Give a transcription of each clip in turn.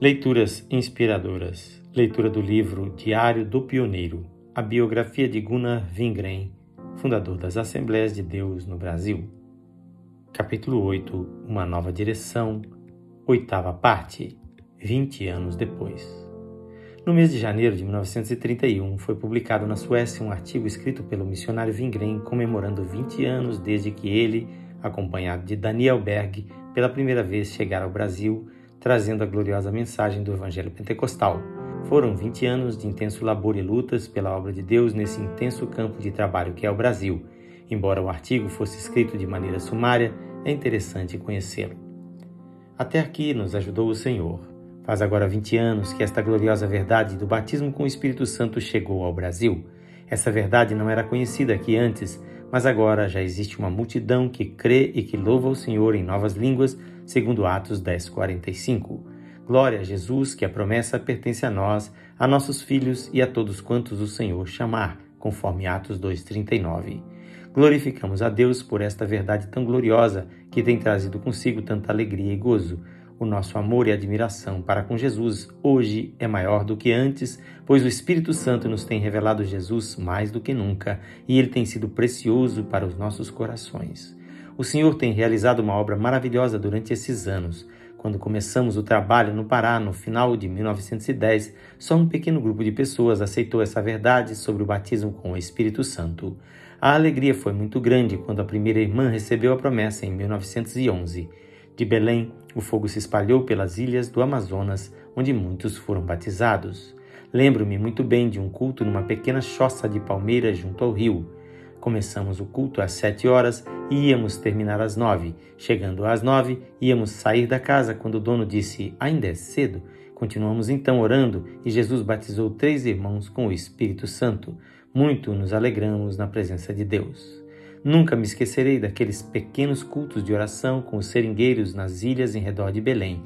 Leituras inspiradoras. Leitura do livro Diário do Pioneiro, a biografia de Gunnar Wingren, fundador das Assembleias de Deus no Brasil. Capítulo 8 Uma nova direção, oitava parte, 20 anos depois. No mês de janeiro de 1931, foi publicado na Suécia um artigo escrito pelo missionário Wingren comemorando 20 anos desde que ele, acompanhado de Daniel Berg, pela primeira vez chegara ao Brasil trazendo a gloriosa mensagem do Evangelho Pentecostal. Foram 20 anos de intenso labor e lutas pela obra de Deus nesse intenso campo de trabalho que é o Brasil. Embora o artigo fosse escrito de maneira sumária, é interessante conhecê-lo. Até aqui nos ajudou o Senhor. Faz agora 20 anos que esta gloriosa verdade do batismo com o Espírito Santo chegou ao Brasil. Essa verdade não era conhecida aqui antes, mas agora já existe uma multidão que crê e que louva o Senhor em novas línguas segundo Atos 10:45. Glória a Jesus, que a promessa pertence a nós, a nossos filhos e a todos quantos o Senhor chamar, conforme Atos 2:39. Glorificamos a Deus por esta verdade tão gloriosa que tem trazido consigo tanta alegria e gozo. O nosso amor e admiração para com Jesus hoje é maior do que antes, pois o Espírito Santo nos tem revelado Jesus mais do que nunca e ele tem sido precioso para os nossos corações. O Senhor tem realizado uma obra maravilhosa durante esses anos. Quando começamos o trabalho no Pará, no final de 1910, só um pequeno grupo de pessoas aceitou essa verdade sobre o batismo com o Espírito Santo. A alegria foi muito grande quando a primeira irmã recebeu a promessa em 1911. De Belém, o fogo se espalhou pelas ilhas do Amazonas, onde muitos foram batizados. Lembro-me muito bem de um culto numa pequena choça de palmeiras junto ao rio. Começamos o culto às sete horas e íamos terminar às nove. Chegando às nove, íamos sair da casa quando o dono disse: Ainda é cedo. Continuamos então orando e Jesus batizou três irmãos com o Espírito Santo. Muito nos alegramos na presença de Deus. Nunca me esquecerei daqueles pequenos cultos de oração com os seringueiros nas ilhas em redor de Belém.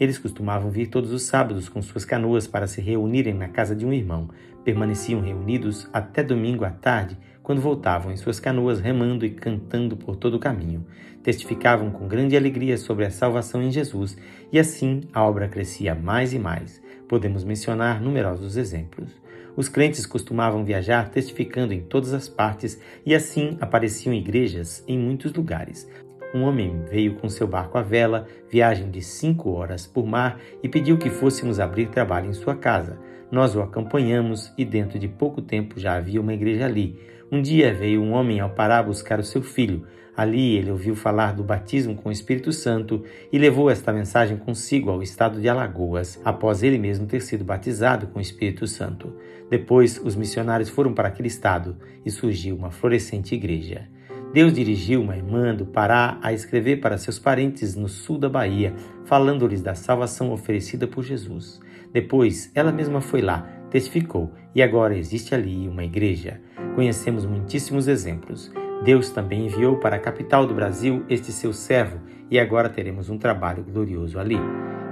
Eles costumavam vir todos os sábados com suas canoas para se reunirem na casa de um irmão. Permaneciam reunidos até domingo à tarde quando voltavam em suas canoas remando e cantando por todo o caminho. Testificavam com grande alegria sobre a salvação em Jesus e assim a obra crescia mais e mais. Podemos mencionar numerosos exemplos. Os crentes costumavam viajar testificando em todas as partes e assim apareciam igrejas em muitos lugares. Um homem veio com seu barco à vela, viagem de cinco horas por mar, e pediu que fôssemos abrir trabalho em sua casa. Nós o acompanhamos e dentro de pouco tempo já havia uma igreja ali. Um dia veio um homem ao Pará buscar o seu filho. Ali ele ouviu falar do batismo com o Espírito Santo e levou esta mensagem consigo ao estado de Alagoas, após ele mesmo ter sido batizado com o Espírito Santo. Depois, os missionários foram para aquele estado e surgiu uma florescente igreja. Deus dirigiu uma irmã do Pará a escrever para seus parentes no sul da Bahia, falando-lhes da salvação oferecida por Jesus. Depois, ela mesma foi lá, testificou, e agora existe ali uma igreja. Conhecemos muitíssimos exemplos. Deus também enviou para a capital do Brasil este seu servo, e agora teremos um trabalho glorioso ali.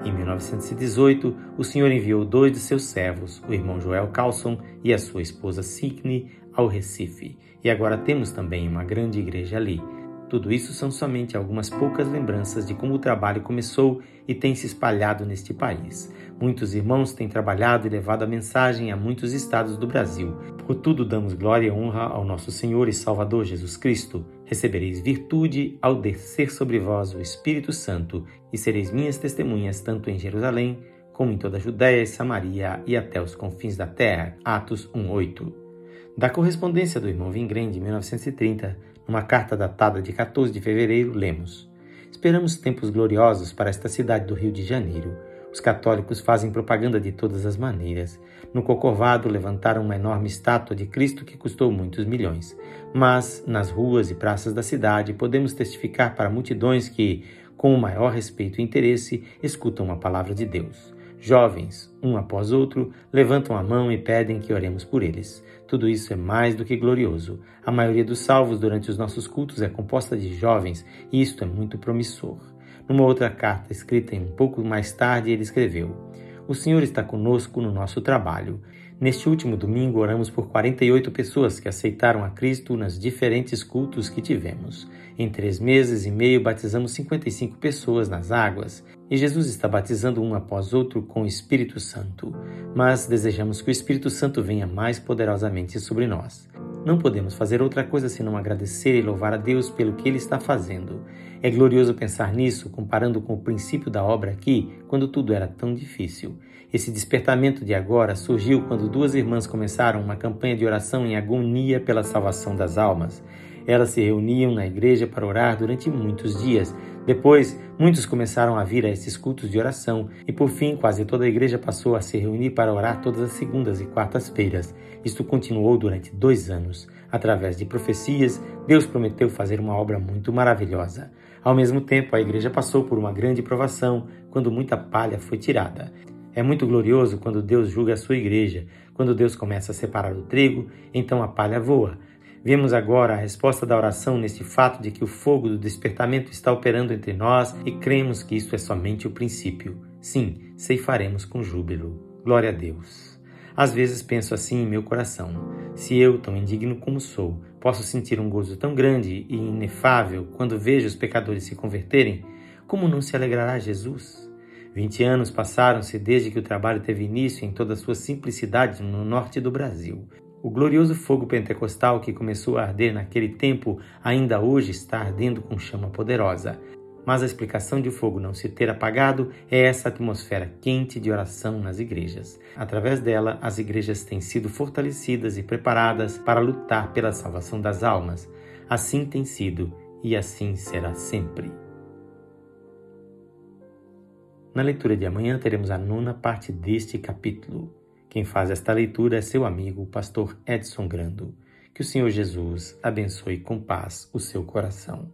Em 1918, o Senhor enviou dois de seus servos, o irmão Joel Carlson e a sua esposa Sidney, ao Recife. E agora temos também uma grande igreja ali. Tudo isso são somente algumas poucas lembranças de como o trabalho começou e tem se espalhado neste país. Muitos irmãos têm trabalhado e levado a mensagem a muitos estados do Brasil. Por tudo damos glória e honra ao nosso Senhor e Salvador Jesus Cristo. Recebereis virtude ao descer sobre vós o Espírito Santo e sereis minhas testemunhas tanto em Jerusalém como em toda a Judéia e Samaria e até os confins da terra. Atos 1:8. Da correspondência do irmão Vingren de 1930, numa carta datada de 14 de fevereiro, lemos: Esperamos tempos gloriosos para esta cidade do Rio de Janeiro. Os católicos fazem propaganda de todas as maneiras. No Corcovado levantaram uma enorme estátua de Cristo que custou muitos milhões. Mas, nas ruas e praças da cidade, podemos testificar para multidões que, com o maior respeito e interesse, escutam a palavra de Deus. Jovens, um após outro, levantam a mão e pedem que oremos por eles. Tudo isso é mais do que glorioso. A maioria dos salvos durante os nossos cultos é composta de jovens e isto é muito promissor. Numa outra carta, escrita um pouco mais tarde, ele escreveu: O Senhor está conosco no nosso trabalho. Neste último domingo, oramos por 48 pessoas que aceitaram a Cristo nas diferentes cultos que tivemos. Em três meses e meio, batizamos 55 pessoas nas águas e Jesus está batizando um após outro com o Espírito Santo. Mas desejamos que o Espírito Santo venha mais poderosamente sobre nós. Não podemos fazer outra coisa senão agradecer e louvar a Deus pelo que Ele está fazendo. É glorioso pensar nisso, comparando com o princípio da obra aqui, quando tudo era tão difícil. Esse despertamento de agora surgiu quando duas irmãs começaram uma campanha de oração em agonia pela salvação das almas. Elas se reuniam na igreja para orar durante muitos dias. Depois, muitos começaram a vir a esses cultos de oração e, por fim, quase toda a igreja passou a se reunir para orar todas as segundas e quartas-feiras. Isto continuou durante dois anos. Através de profecias, Deus prometeu fazer uma obra muito maravilhosa. Ao mesmo tempo, a igreja passou por uma grande provação, quando muita palha foi tirada. É muito glorioso quando Deus julga a sua igreja. Quando Deus começa a separar o trigo, então a palha voa. Vemos agora a resposta da oração nesse fato de que o fogo do despertamento está operando entre nós e cremos que isso é somente o princípio. Sim, ceifaremos com júbilo. Glória a Deus. Às vezes penso assim em meu coração: se eu, tão indigno como sou, posso sentir um gozo tão grande e inefável quando vejo os pecadores se converterem, como não se alegrará Jesus? Vinte anos passaram-se desde que o trabalho teve início em toda a sua simplicidade no norte do Brasil. O glorioso fogo pentecostal que começou a arder naquele tempo ainda hoje está ardendo com chama poderosa. Mas a explicação de o fogo não se ter apagado é essa atmosfera quente de oração nas igrejas. Através dela, as igrejas têm sido fortalecidas e preparadas para lutar pela salvação das almas. Assim tem sido e assim será sempre. Na leitura de amanhã teremos a nona parte deste capítulo. Quem faz esta leitura é seu amigo, o pastor Edson Grando. Que o Senhor Jesus abençoe com paz o seu coração.